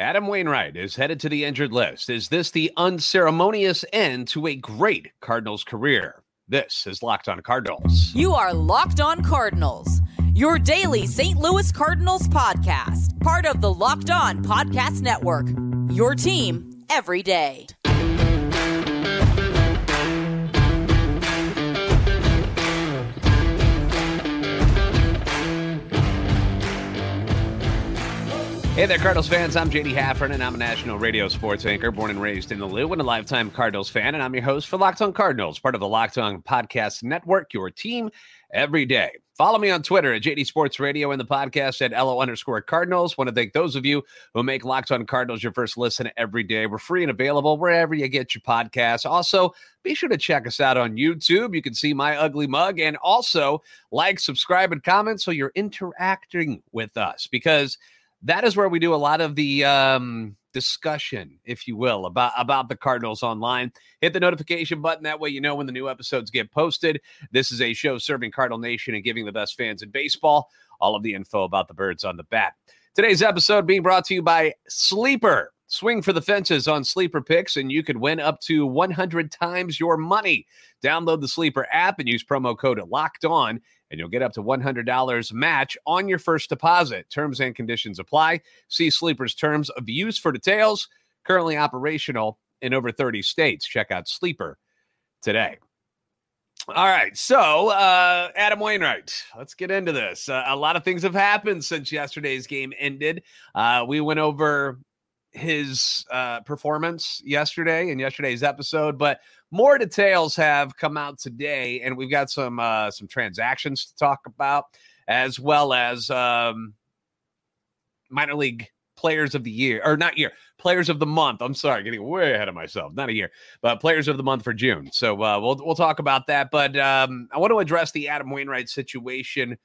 Adam Wainwright is headed to the injured list. Is this the unceremonious end to a great Cardinals career? This is Locked On Cardinals. You are Locked On Cardinals, your daily St. Louis Cardinals podcast, part of the Locked On Podcast Network. Your team every day. Hey there, Cardinals fans. I'm JD Haffern, and I'm a national radio sports anchor born and raised in the Lou and a lifetime Cardinals fan. And I'm your host for Locked On Cardinals, part of the Locked On Podcast Network, your team every day. Follow me on Twitter at JD Sports Radio and the podcast at LO underscore Cardinals. Want to thank those of you who make Locked On Cardinals your first listen every day. We're free and available wherever you get your podcasts. Also, be sure to check us out on YouTube. You can see my ugly mug and also like, subscribe, and comment so you're interacting with us because – that is where we do a lot of the um, discussion, if you will, about about the Cardinals online. Hit the notification button that way you know when the new episodes get posted. This is a show serving Cardinal Nation and giving the best fans in baseball all of the info about the birds on the bat. Today's episode being brought to you by Sleeper. Swing for the fences on Sleeper Picks, and you could win up to 100 times your money. Download the Sleeper app and use promo code Locked On and you'll get up to $100 match on your first deposit. Terms and conditions apply. See Sleeper's terms of use for details. Currently operational in over 30 states. Check out Sleeper today. All right, so uh, Adam Wainwright, let's get into this. Uh, a lot of things have happened since yesterday's game ended. Uh, we went over his uh, performance yesterday in yesterday's episode, but more details have come out today, and we've got some uh, some transactions to talk about, as well as um, minor league players of the year or not year players of the month. I'm sorry getting way ahead of myself. Not a year but players of the month for june. So uh, we'll, we'll talk about that but um, i want to address the adam wainwright situation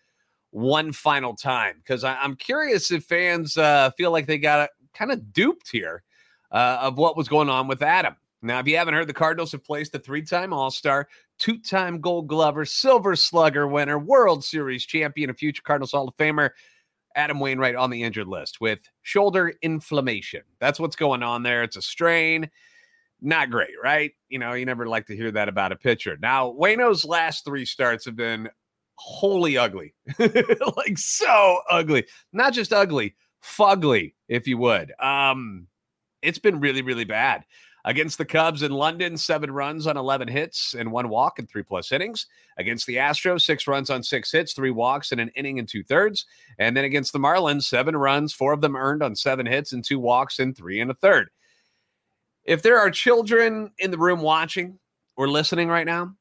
one final time because i'm curious if fans uh, feel like they got kind of duped here uh, of what was going on with adam now, if you haven't heard, the Cardinals have placed a three time All Star, two time Gold Glover, Silver Slugger winner, World Series champion, a future Cardinals Hall of Famer, Adam Wainwright on the injured list with shoulder inflammation. That's what's going on there. It's a strain. Not great, right? You know, you never like to hear that about a pitcher. Now, Wayno's last three starts have been wholly ugly, like so ugly. Not just ugly, fugly, if you would. Um, it's been really, really bad. Against the Cubs in London, seven runs on 11 hits and one walk in three plus innings. Against the Astros, six runs on six hits, three walks and an inning and two thirds. And then against the Marlins, seven runs, four of them earned on seven hits and two walks and three and a third. If there are children in the room watching or listening right now,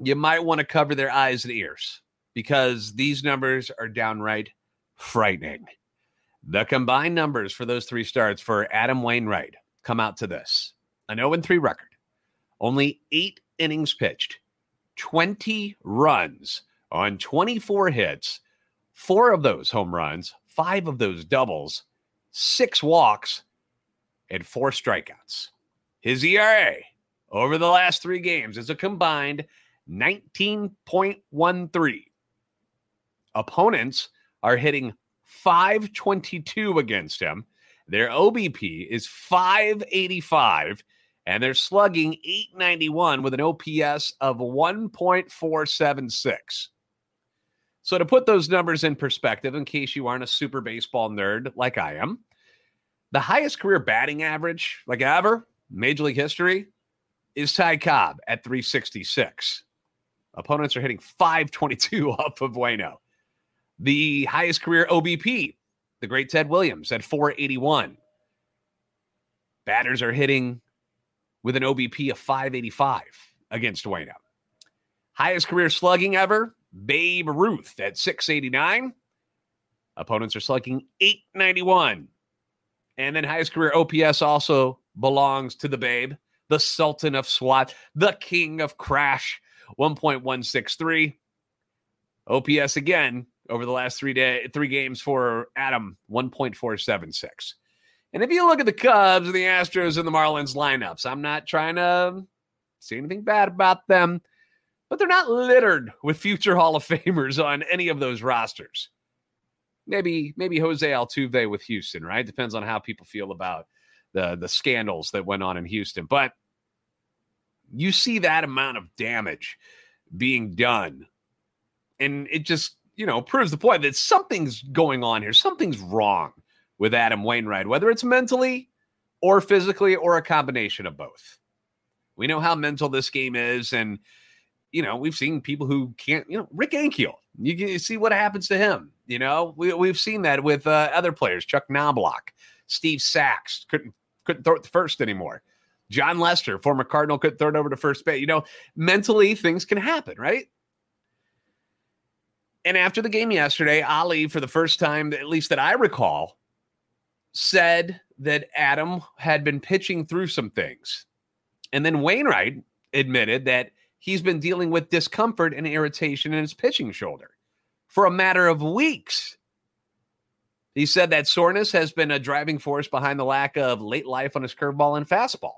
you might want to cover their eyes and ears because these numbers are downright frightening. The combined numbers for those three starts for Adam Wainwright come out to this an 0 3 record, only eight innings pitched, 20 runs on 24 hits, four of those home runs, five of those doubles, six walks, and four strikeouts. His ERA over the last three games is a combined 19.13. Opponents are hitting 522 against him their OBP is 585 and they're slugging 891 with an OPS of 1.476. So, to put those numbers in perspective, in case you aren't a super baseball nerd like I am, the highest career batting average, like ever, Major League history, is Ty Cobb at 366. Opponents are hitting 522 off of Wayno. The highest career OBP the great Ted Williams at 481. Batters are hitting with an OBP of 585 against Wayno. Highest career slugging ever, Babe Ruth at 689. Opponents are slugging 891. And then highest career OPS also belongs to the Babe, the Sultan of SWAT, the King of Crash, 1.163. OPS again, over the last three day three games for Adam, 1.476. And if you look at the Cubs, and the Astros, and the Marlins lineups, I'm not trying to say anything bad about them, but they're not littered with future Hall of Famers on any of those rosters. maybe maybe Jose Altuve with Houston, right? Depends on how people feel about the the scandals that went on in Houston. But you see that amount of damage being done, and it just you know proves the point that something's going on here. Something's wrong with Adam Wainwright, whether it's mentally or physically or a combination of both. We know how mental this game is, and you know we've seen people who can't. You know, Rick Ankiel. You see what happens to him. You know, we we've seen that with uh, other players, Chuck Knoblauch, Steve Sax couldn't couldn't throw it the first anymore. Jon Lester, former Cardinal, couldn't throw it over to first base. You know, mentally things can happen, right? And after the game yesterday, Oli, for the first time, at least that I recall, said that Adam had been pitching through some things. And then Wainwright admitted that he's been dealing with discomfort and irritation in his pitching shoulder for a matter of weeks. He said that soreness has been a driving force behind the lack of late life on his curveball and fastball.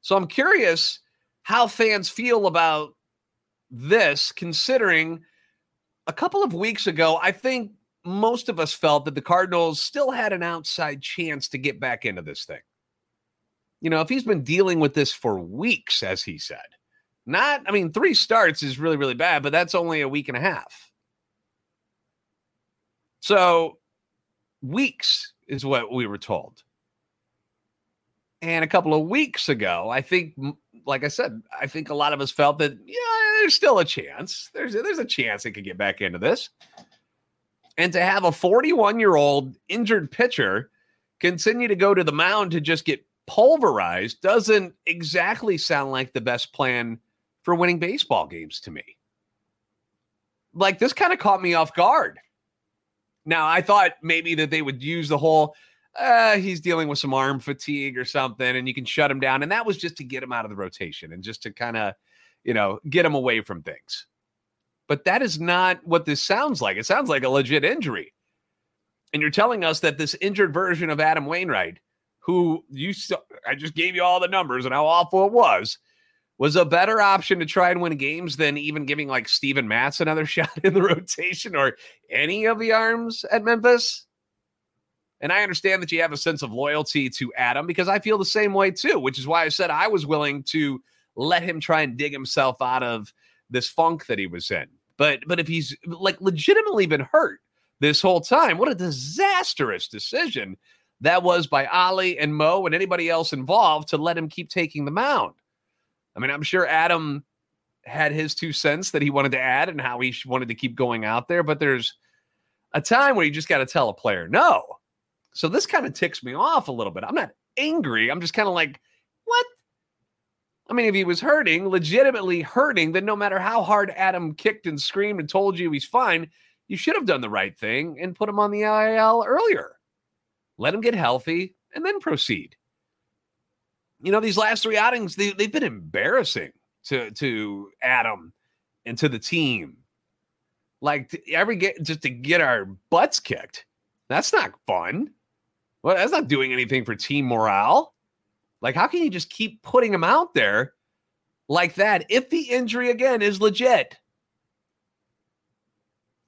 So I'm curious how fans feel about this, considering a couple of weeks ago, I think most of us felt that the Cardinals still had an outside chance to get back into this thing. You know, if he's been dealing with this for weeks, as he said, not, I mean, three starts is really, really bad, but that's only a week and a half. So, weeks is what we were told. And a couple of weeks ago, I think, like I said, I think a lot of us felt that, yeah, there's still a chance. There's there's a chance it could get back into this. And to have a 41 year old injured pitcher continue to go to the mound to just get pulverized doesn't exactly sound like the best plan for winning baseball games to me. Like this kind of caught me off guard. Now, I thought maybe that they would use the whole uh, he's dealing with some arm fatigue or something, and you can shut him down. And that was just to get him out of the rotation and just to kind of, you know, get him away from things. But that is not what this sounds like. It sounds like a legit injury. And you're telling us that this injured version of Adam Wainwright, who you I just gave you all the numbers and how awful it was, was a better option to try and win games than even giving like Steven Matz another shot in the rotation or any of the arms at Memphis. And I understand that you have a sense of loyalty to Adam because I feel the same way too, which is why I said I was willing to let him try and dig himself out of this funk that he was in. But but if he's like legitimately been hurt this whole time, what a disastrous decision that was by Oli and Mo and anybody else involved to let him keep taking the mound. I mean, I'm sure Adam had his two cents that he wanted to add and how he wanted to keep going out there, but there's a time where you just got to tell a player no. So this kind of ticks me off a little bit. I'm not angry. I'm just kind of like? I mean, if he was hurting, legitimately hurting, then no matter how hard Adam kicked and screamed and told you he's fine, you should have done the right thing and put him on the IL earlier. Let him get healthy and then proceed you know, these last three outings, they, they've been embarrassing to to Adam and to the team. Like every get just to get our butts kicked. That's not fun. Well, that's not doing anything for team morale. Like, how can you just keep putting him out there like that if the injury again is legit?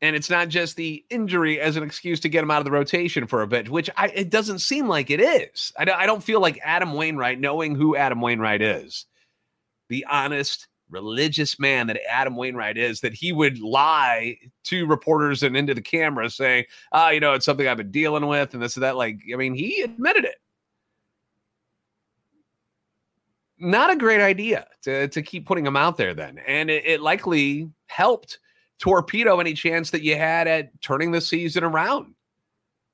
and it's not just the injury as an excuse to get him out of the rotation for a bit, which I, it doesn't seem like it is. I, I don't feel like Adam Wainwright, knowing who Adam Wainwright is, the honest, religious man that Adam Wainwright is, that he would lie to reporters and into the camera saying, "Ah, oh, you know, it's something I've been dealing with," and this and that. Like, I mean, he admitted it. Not a great idea to to keep putting him out there then, and it, it likely helped torpedo any chance that you had at turning the season around.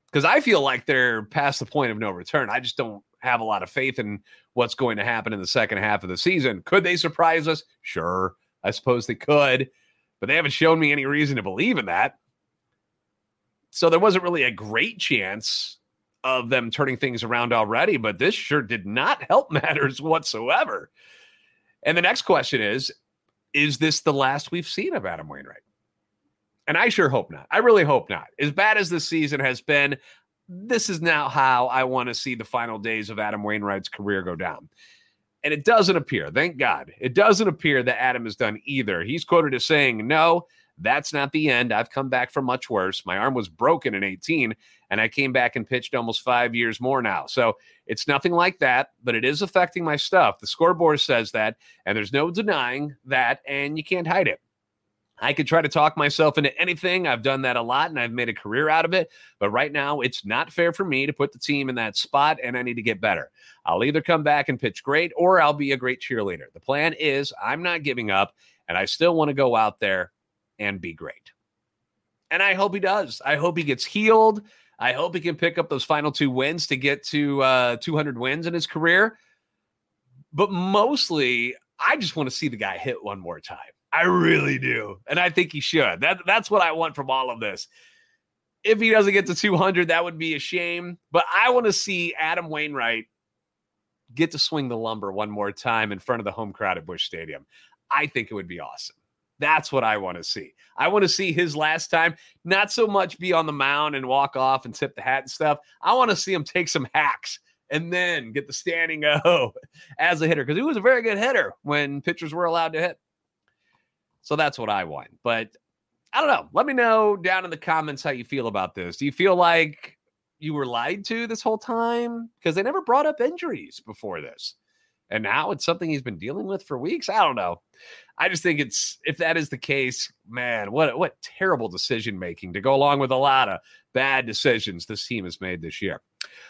Because I feel like they're past the point of no return. I just don't have a lot of faith in what's going to happen in the second half of the season. Could they surprise us? Sure. I suppose they could, but they haven't shown me any reason to believe in that. So there wasn't really a great chance of them turning things around already, but this sure did not help matters whatsoever. And the next question is Is this the last we've seen of Adam Wainwright? And I sure hope not. I really hope not. As bad as this season has been, this is now how I want to see the final days of Adam Wainwright's career go down. And it doesn't appear, thank God, it doesn't appear that Adam has done either. He's quoted as saying, No, That's not the end. I've come back from much worse. My arm was broken in 18, and I came back and pitched almost five years more now. So it's nothing like that, but it is affecting my stuff. The scoreboard says that, and there's no denying that, and you can't hide it. I could try to talk myself into anything. I've done that a lot and I've made a career out of it. But right now, it's not fair for me to put the team in that spot and I need to get better. I'll either come back and pitch great or I'll be a great cheerleader. The plan is I'm not giving up and I still want to go out there and be great. And I hope he does. I hope he gets healed. I hope he can pick up those final two wins to get to uh, 200 wins in his career. But mostly, I just want to see the guy hit one more time. I really do. And I think he should. That, that's what I want from all of this. If he doesn't get to 200, that would be a shame. But I want to see Adam Wainwright get to swing the lumber one more time in front of the home crowd at Busch Stadium. I think it would be awesome. That's what I want to see. I want to see his last time, not so much be on the mound and walk off and tip the hat and stuff. I want to see him take some hacks and then get the standing O as a hitter because he was a very good hitter when pitchers were allowed to hit. So that's what I want. But I don't know. Let me know down in the comments how you feel about this. Do you feel like you were lied to this whole time? Because they never brought up injuries before this. And now it's something he's been dealing with for weeks. I don't know. I just think it's if that is the case, man, what what terrible decision making to go along with a lot of bad decisions this team has made this year.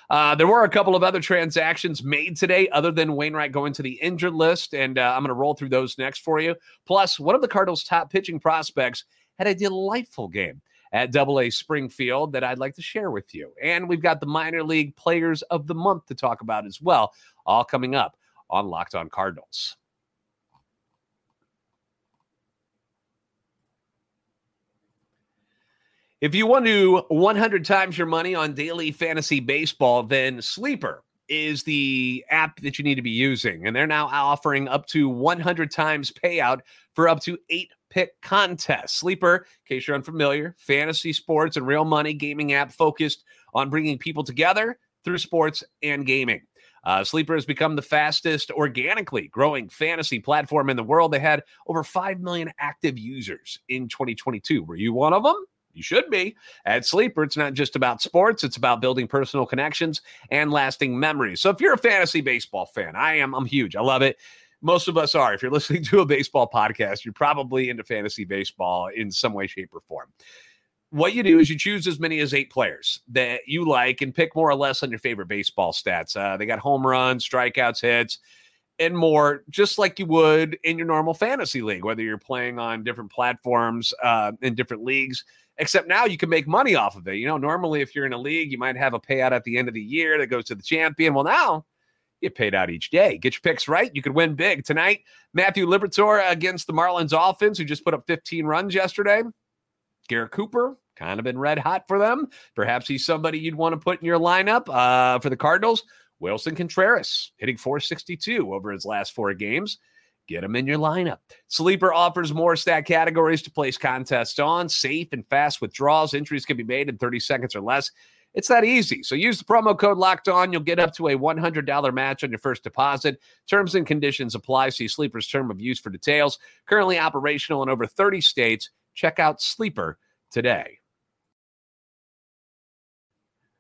Uh, there were a couple of other transactions made today, other than Wainwright going to the injured list, and uh, I'm going to roll through those next for you. Plus, one of the Cardinals' top pitching prospects had a delightful game at Double A Springfield that I'd like to share with you. And we've got the minor league players of the month to talk about as well, all coming up on Locked On Cardinals. If you want to 100 times your money on daily fantasy baseball, then Sleeper is the app that you need to be using. And they're now offering up to 100 times payout for up to eight pick contests. Sleeper, in case you're unfamiliar, fantasy sports and real money gaming app focused on bringing people together through sports and gaming. Uh, Sleeper has become the fastest organically growing fantasy platform in the world. They had over 5 million active users in 2022. Were you one of them? You should be. At Sleeper, it's not just about sports, it's about building personal connections and lasting memories. So if you're a fantasy baseball fan, I am, I'm huge. I love it. Most of us are. If you're listening to a baseball podcast, you're probably into fantasy baseball in some way, shape, or form. What you do is you choose as many as eight players that you like and pick more or less on your favorite baseball stats. Uh, they got home runs, strikeouts, hits and more, just like you would in your normal fantasy league, whether you're playing on different platforms uh, in different leagues except now you can make money off of it. You know, normally if you're in a league, you might have a payout at the end of the year that goes to the champion. Well, now you get paid out each day. Get your picks right. You could win big. Tonight, Matthew Liberatore against the Marlins offense, who just put up 15 runs yesterday. Garrett Cooper, kind of been red hot for them. Perhaps he's somebody you'd want to put in your lineup uh, for the Cardinals. Willson Contreras hitting 462 over his last four games. Get him in your lineup. Sleeper offers more stat categories to place contests on, safe and fast withdrawals. Entries can be made in 30 seconds or less. It's that easy. So use the promo code locked on. You'll get up to a $100 match on your first deposit. Terms and conditions apply. See Sleeper's term of use for details. Currently operational in over 30 states. Check out Sleeper today.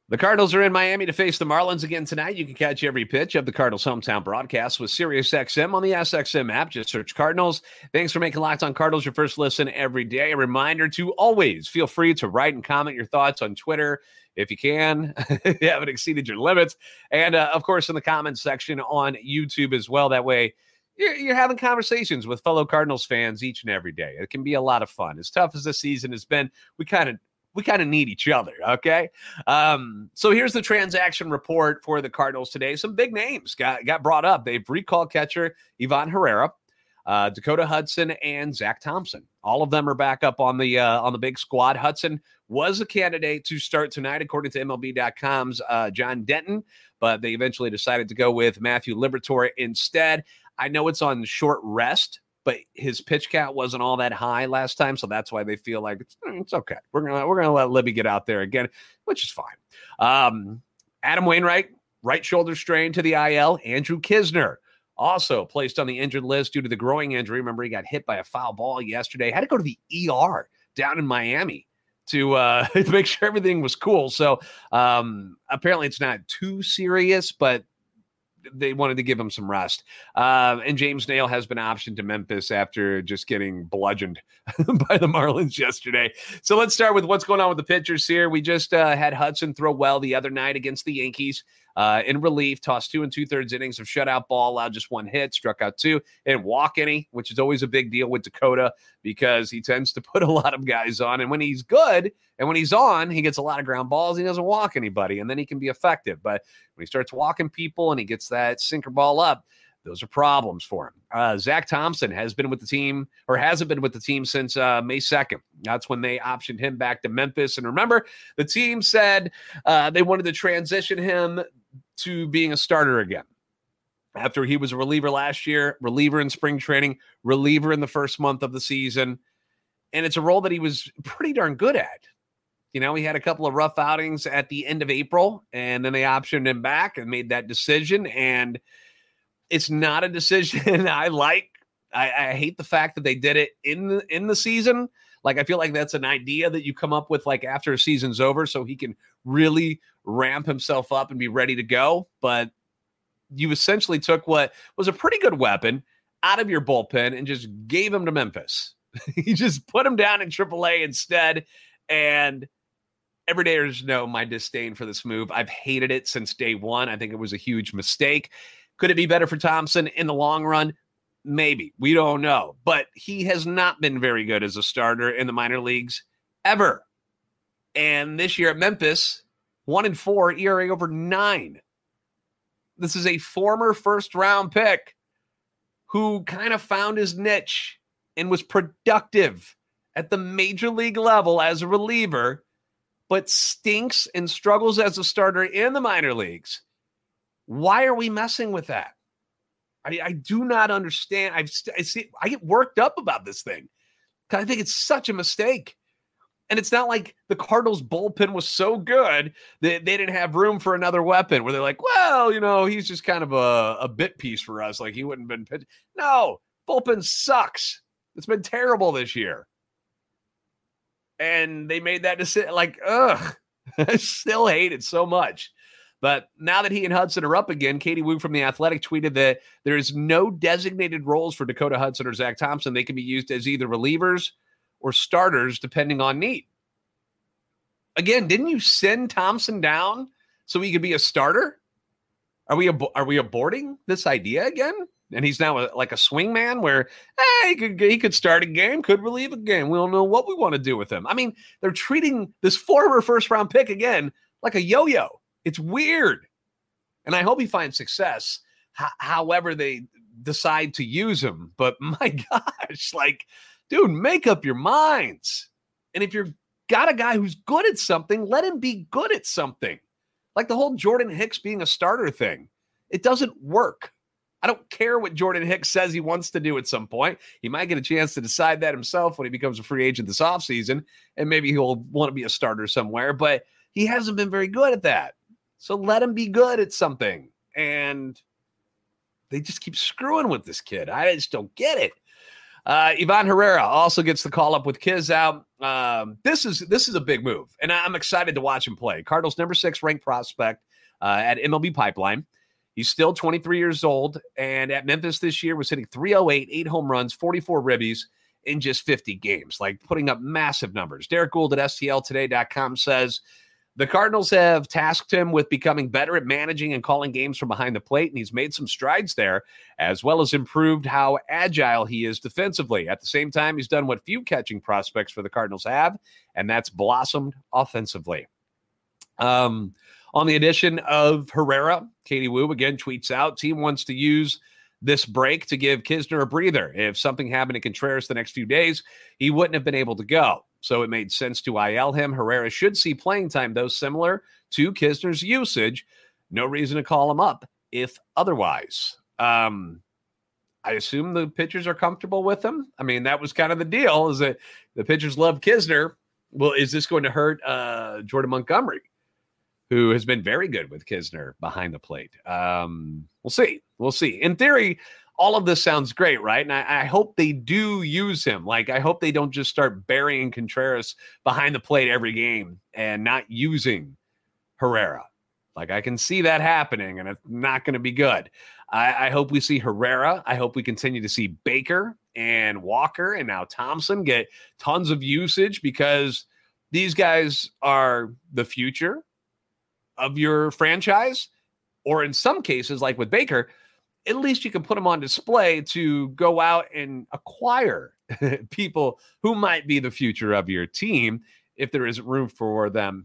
The Cardinals are in Miami to face the Marlins again tonight. You can catch every pitch of the Cardinals hometown broadcast with SiriusXM on the SXM app. Just search Cardinals. Thanks for making Locked on Cardinals your first listen every day. A reminder to always feel free to write and comment your thoughts on Twitter if you can. you haven't exceeded your limits. And uh, of course, in the comments section on YouTube as well. That way, you're, you're, having conversations with fellow Cardinals fans each and every day. It can be a lot of fun. As tough as this season has been, we kind of we kind of need each other. Okay. Um, so here's the transaction report for the Cardinals today. Some big names got, got brought up. They've recalled catcher Ivan Herrera, uh, Dakota Hudson, and Zack Thompson. All of them are back up on the uh, on the big squad. Hudson was a candidate to start tonight, according to MLB.com's uh, John Denton, but they eventually decided to go with Matthew Liberatore instead. I know it's on short rest but his pitch count wasn't all that high last time, so that's why they feel like it's, mm, it's okay. We're gonna we're gonna let Libby get out there again, which is fine. Um, Adam Wainwright, right shoulder strain to the IL. Andrew Knizner also placed on the injured list due to the growing injury. Remember, he got hit by a foul ball yesterday. Had to go to the ER down in Miami to uh, make sure everything was cool. So um, apparently it's not too serious, but they wanted to give him some rest. Uh, and James Naile has been optioned to Memphis after just getting bludgeoned by the Marlins yesterday. So let's start with what's going on with the pitchers here. We just uh, had Hudson throw well the other night against the Yankees. Uh, in relief, tossed two and two thirds innings of shutout ball, allowed just one hit, struck out two, and walk any, which is always a big deal with Dakota because he tends to put a lot of guys on. And when he's good and when he's on, he gets a lot of ground balls. He doesn't walk anybody, and then he can be effective. But when he starts walking people and he gets that sinker ball up, those are problems for him. Uh, Zack Thompson has been with the team or hasn't been with the team since uh, May 2nd. That's when they optioned him back to Memphis. And remember, the team said uh, they wanted to transition him to being a starter again. After he was a reliever last year, reliever in spring training, reliever in the first month of the season. And it's a role that he was pretty darn good at. You know, he had a couple of rough outings at the end of April, and then they optioned him back and made that decision. And it's not a decision I like. I, I hate the fact that they did it in the in the season. Like I feel like that's an idea that you come up with like after a season's over, so he can really ramp himself up and be ready to go. But you essentially took what was a pretty good weapon out of your bullpen and just gave him to Memphis. you just put him down in AAA instead. And every day everydayers know my disdain for this move. I've hated it since day one. I think it was a huge mistake. Could it be better for Thompson in the long run? Maybe. We don't know. But he has not been very good as a starter in the minor leagues ever. And this year at Memphis, one and four, ERA over nine. This is a former first round pick who kind of found his niche and was productive at the major league level as a reliever, but stinks and struggles as a starter in the minor leagues. Why are we messing with that? I, I do not understand. I've I see I get worked up about this thing because I think it's such a mistake. And it's not like the Cardinals bullpen was so good that they didn't have room for another weapon where they're like, well, you know, he's just kind of a, a bit piece for us. Like he wouldn't have been pitched. No, bullpen sucks. It's been terrible this year. And they made that decision. Like, ugh, I still hate it so much. But now that he and Hudson are up again, Katie Woo from The Athletic tweeted that there is no designated roles for Dakota Hudson or Zack Thompson. They can be used as either relievers or starters depending on need. Again, didn't you send Thompson down so he could be a starter? Are we ab- are we aborting this idea again? And he's now a, like a swing man where hey, he could he could start a game, could relieve a game. We don't know what we want to do with him. I mean, they're treating this former first round pick again like a yo-yo. It's weird. And I hope he finds success h- however they decide to use him. But my gosh, like, dude, make up your minds. And if you're got a guy who's good at something, let him be good at something. Like the whole Jordan Hicks being a starter thing. It doesn't work. I don't care what Jordan Hicks says he wants to do at some point. He might get a chance to decide that himself when he becomes a free agent this offseason, and maybe he'll want to be a starter somewhere, but he hasn't been very good at that. So let him be good at something. And they just keep screwing with this kid. I just don't get it. Uh, Ivan Herrera also gets the call up with Kiz out. Um, this is this is a big move, and I'm excited to watch him play. Cardinals number six ranked prospect uh, at MLB Pipeline. He's still 23 years old, and at Memphis this year was hitting 308, eight home runs, 44 ribbies in just 50 games, like putting up massive numbers. Derrick Goold at STLtoday.com says the Cardinals have tasked him with becoming better at managing and calling games from behind the plate, and he's made some strides there, as well as improved how agile he is defensively. At the same time, he's done what few catching prospects for the Cardinals have, and that's blossomed offensively. Um, on the addition of Herrera, Katie Woo again tweets out team wants to use this break to give Knizner a breather. If something happened to Contreras the next few days, he wouldn't have been able to go so it made sense to IL him. Herrera should see playing time, though, similar to Knizner's usage. No reason to call him up if otherwise. Um, I assume the pitchers are comfortable with him. I mean, that was kind of the deal is that the pitchers love Knizner. Well, is this going to hurt uh, Jordan Montgomery, who has been very good with Knizner behind the plate? Um, we'll see. We'll see. In theory, all of this sounds great, right? And I, I, hope they do use him. Like, I hope they don't just start burying Contreras behind the plate every game and not using Herrera. Like, I can see that happening, and it's not going to be good. I, I hope we see Herrera. I hope we continue to see Baker and Walker and now Thompson get tons of usage because these guys are the future of your franchise. Or in some cases, like with Baker, at least you can put them on display to go out and acquire people who might be the future of your team if there isn't room for them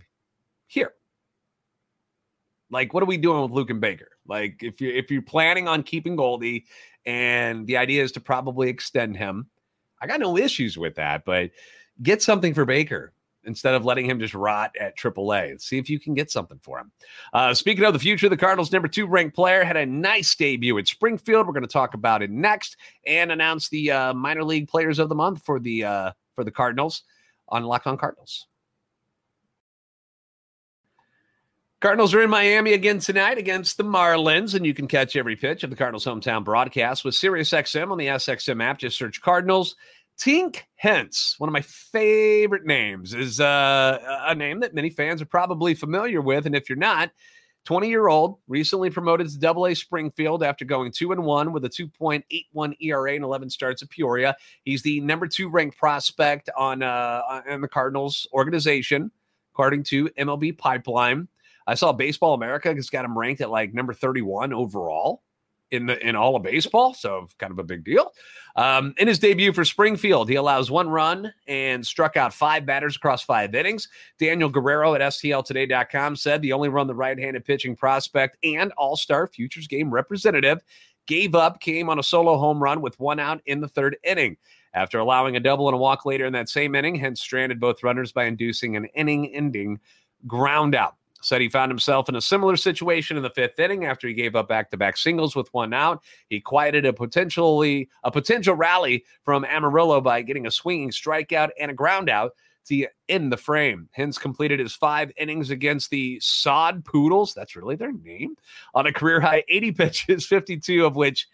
here. Like, what are we doing with Luken Baker? Like, if you if you're planning on keeping Goldie, and the idea is to probably extend him, I got no issues with that. But get something for Baker instead of letting him just rot at AAA. See if you can get something for him. Uh, speaking of the future, the Cardinals' number two ranked player had a nice debut at Springfield. We're going to talk about it next and announce the uh, minor league players of the month for the uh, for the Cardinals on Lock On Cardinals. Cardinals are in Miami again tonight against the Marlins, and you can catch every pitch of the Cardinals' hometown broadcast with SiriusXM on the SXM app. Just search Cardinals. Tink Hence, one of my favorite names, is uh, a name that many fans are probably familiar with. And if you're not, 20 year old, recently promoted to Double A Springfield after going two and one with a 2.81 ERA and 11 starts at Peoria. He's the number two ranked prospect on uh, the Cardinals organization, according to MLB Pipeline. I saw Baseball America has got him ranked at like number 31 overall in the in all of baseball, so kind of a big deal. Um, in his debut for Springfield, he allows one run and struck out five batters across five innings. Daniel Guerrero at STLToday.com said the only run the right-handed pitching prospect and All-Star Futures Game representative gave up came on a solo home run with one out in the third inning. After allowing a double and a walk later in that same inning, Hence stranded both runners by inducing an inning-ending ground out said he found himself in a similar situation in the fifth inning after he gave up back-to-back singles with one out. He quieted a potentially a potential rally from Amarillo by getting a swinging strikeout and a ground out to end the frame. Hence completed his five innings against the Sod Poodles. That's really their name. On a career high 80 pitches, 52 of which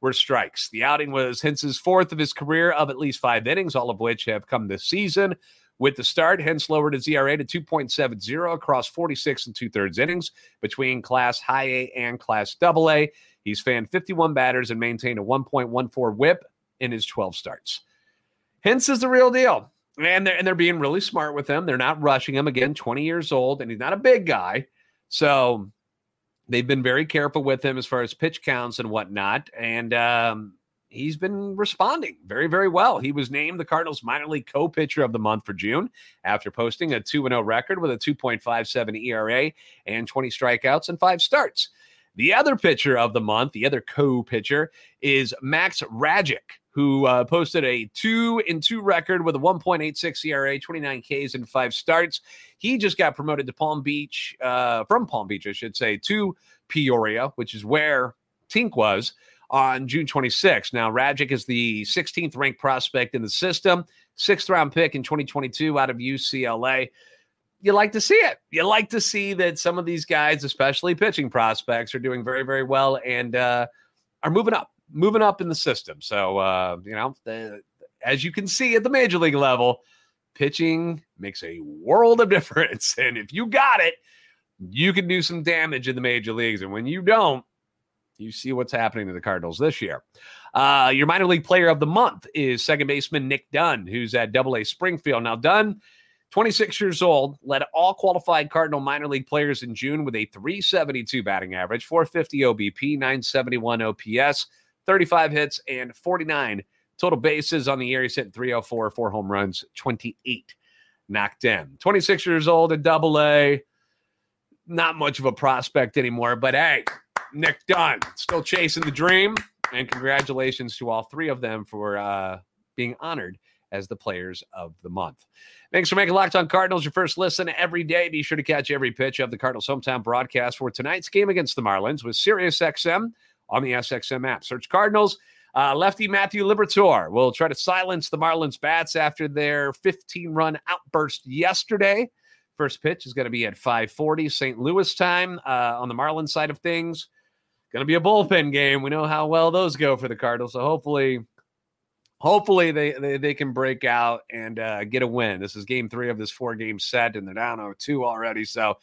were strikes. The outing was Hence's fourth of his career of at least five innings, all of which have come this season. With the start, Hence lowered his ERA to 2.70 across 46 and two thirds innings between Class High A and Class Double A. He's fanned 51 batters and maintained a 1.14 whip in his 12 starts. Hence is the real deal. And they're, and they're being really smart with him. They're not rushing him. Again, 20 years old, and he's not a big guy. So they've been very careful with him as far as pitch counts and whatnot. And um, he's been responding very, very well. He was named the Cardinals minor league co pitcher of the month for June after posting a 2 0 record with a 2.57 ERA and 20 strikeouts and five starts. The other pitcher of the month, the other co pitcher, is Max Rajcic, who uh, posted a two in two record with a 1.86 ERA, 29 Ks, and five starts. He just got promoted to Palm Beach, uh, from Palm Beach, I should say, to Peoria, which is where Tink was on June 26th. Now, Rajcic is the 16th ranked prospect in the system, sixth round pick in 2022 out of UCLA. You like to see it. You like to see that some of these guys, especially pitching prospects, are doing very, very well and uh, are moving up, moving up in the system. So, uh, you know, the, as you can see at the major league level, pitching makes a world of difference. And if you got it, you can do some damage in the major leagues. And when you don't, you see what's happening to the Cardinals this year. Uh, your minor league player of the month is second baseman Nick Dunn, who's at Double A Springfield. Now, Dunn, 26 years old, led all qualified Cardinal minor league players in June with a 372 batting average, 450 OBP, 971 OPS, 35 hits, and 49 total bases on the year. He's hitting 304, four home runs, 28 knocked in. 26 years old at Double A. Not much of a prospect anymore, but hey, Nick Dunn, still chasing the dream. And congratulations to all three of them for uh, being honored as the players of the month. Thanks for making Locked On Cardinals your first listen every day. Be sure to catch every pitch of the Cardinals hometown broadcast for tonight's game against the Marlins with SiriusXM on the SXM app. Search Cardinals. Uh, lefty Matthew Liberatore will try to silence the Marlins bats after their 15 run outburst yesterday. First pitch is going to be at 5:40 St. Louis time uh, on the Marlins side of things going to be a bullpen game. We know how well those go for the Cardinals. So hopefully, hopefully they they, they can break out and uh, get a win. This is game three of this four game set, and they're down 0-2 already. So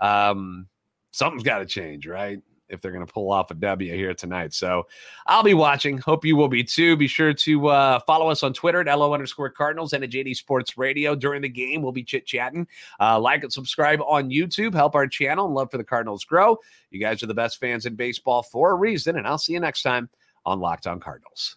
um, something's got to change, right? If they're going to pull off a W here tonight. So I'll be watching. Hope you will be too. Be sure to uh, follow us on Twitter at LO underscore Cardinals and at JD Sports Radio. During the game, we'll be chit chatting. Uh, like and subscribe on YouTube. Help our channel and love for the Cardinals grow. You guys are the best fans in baseball for a reason. And I'll see you next time on Locked On Cardinals.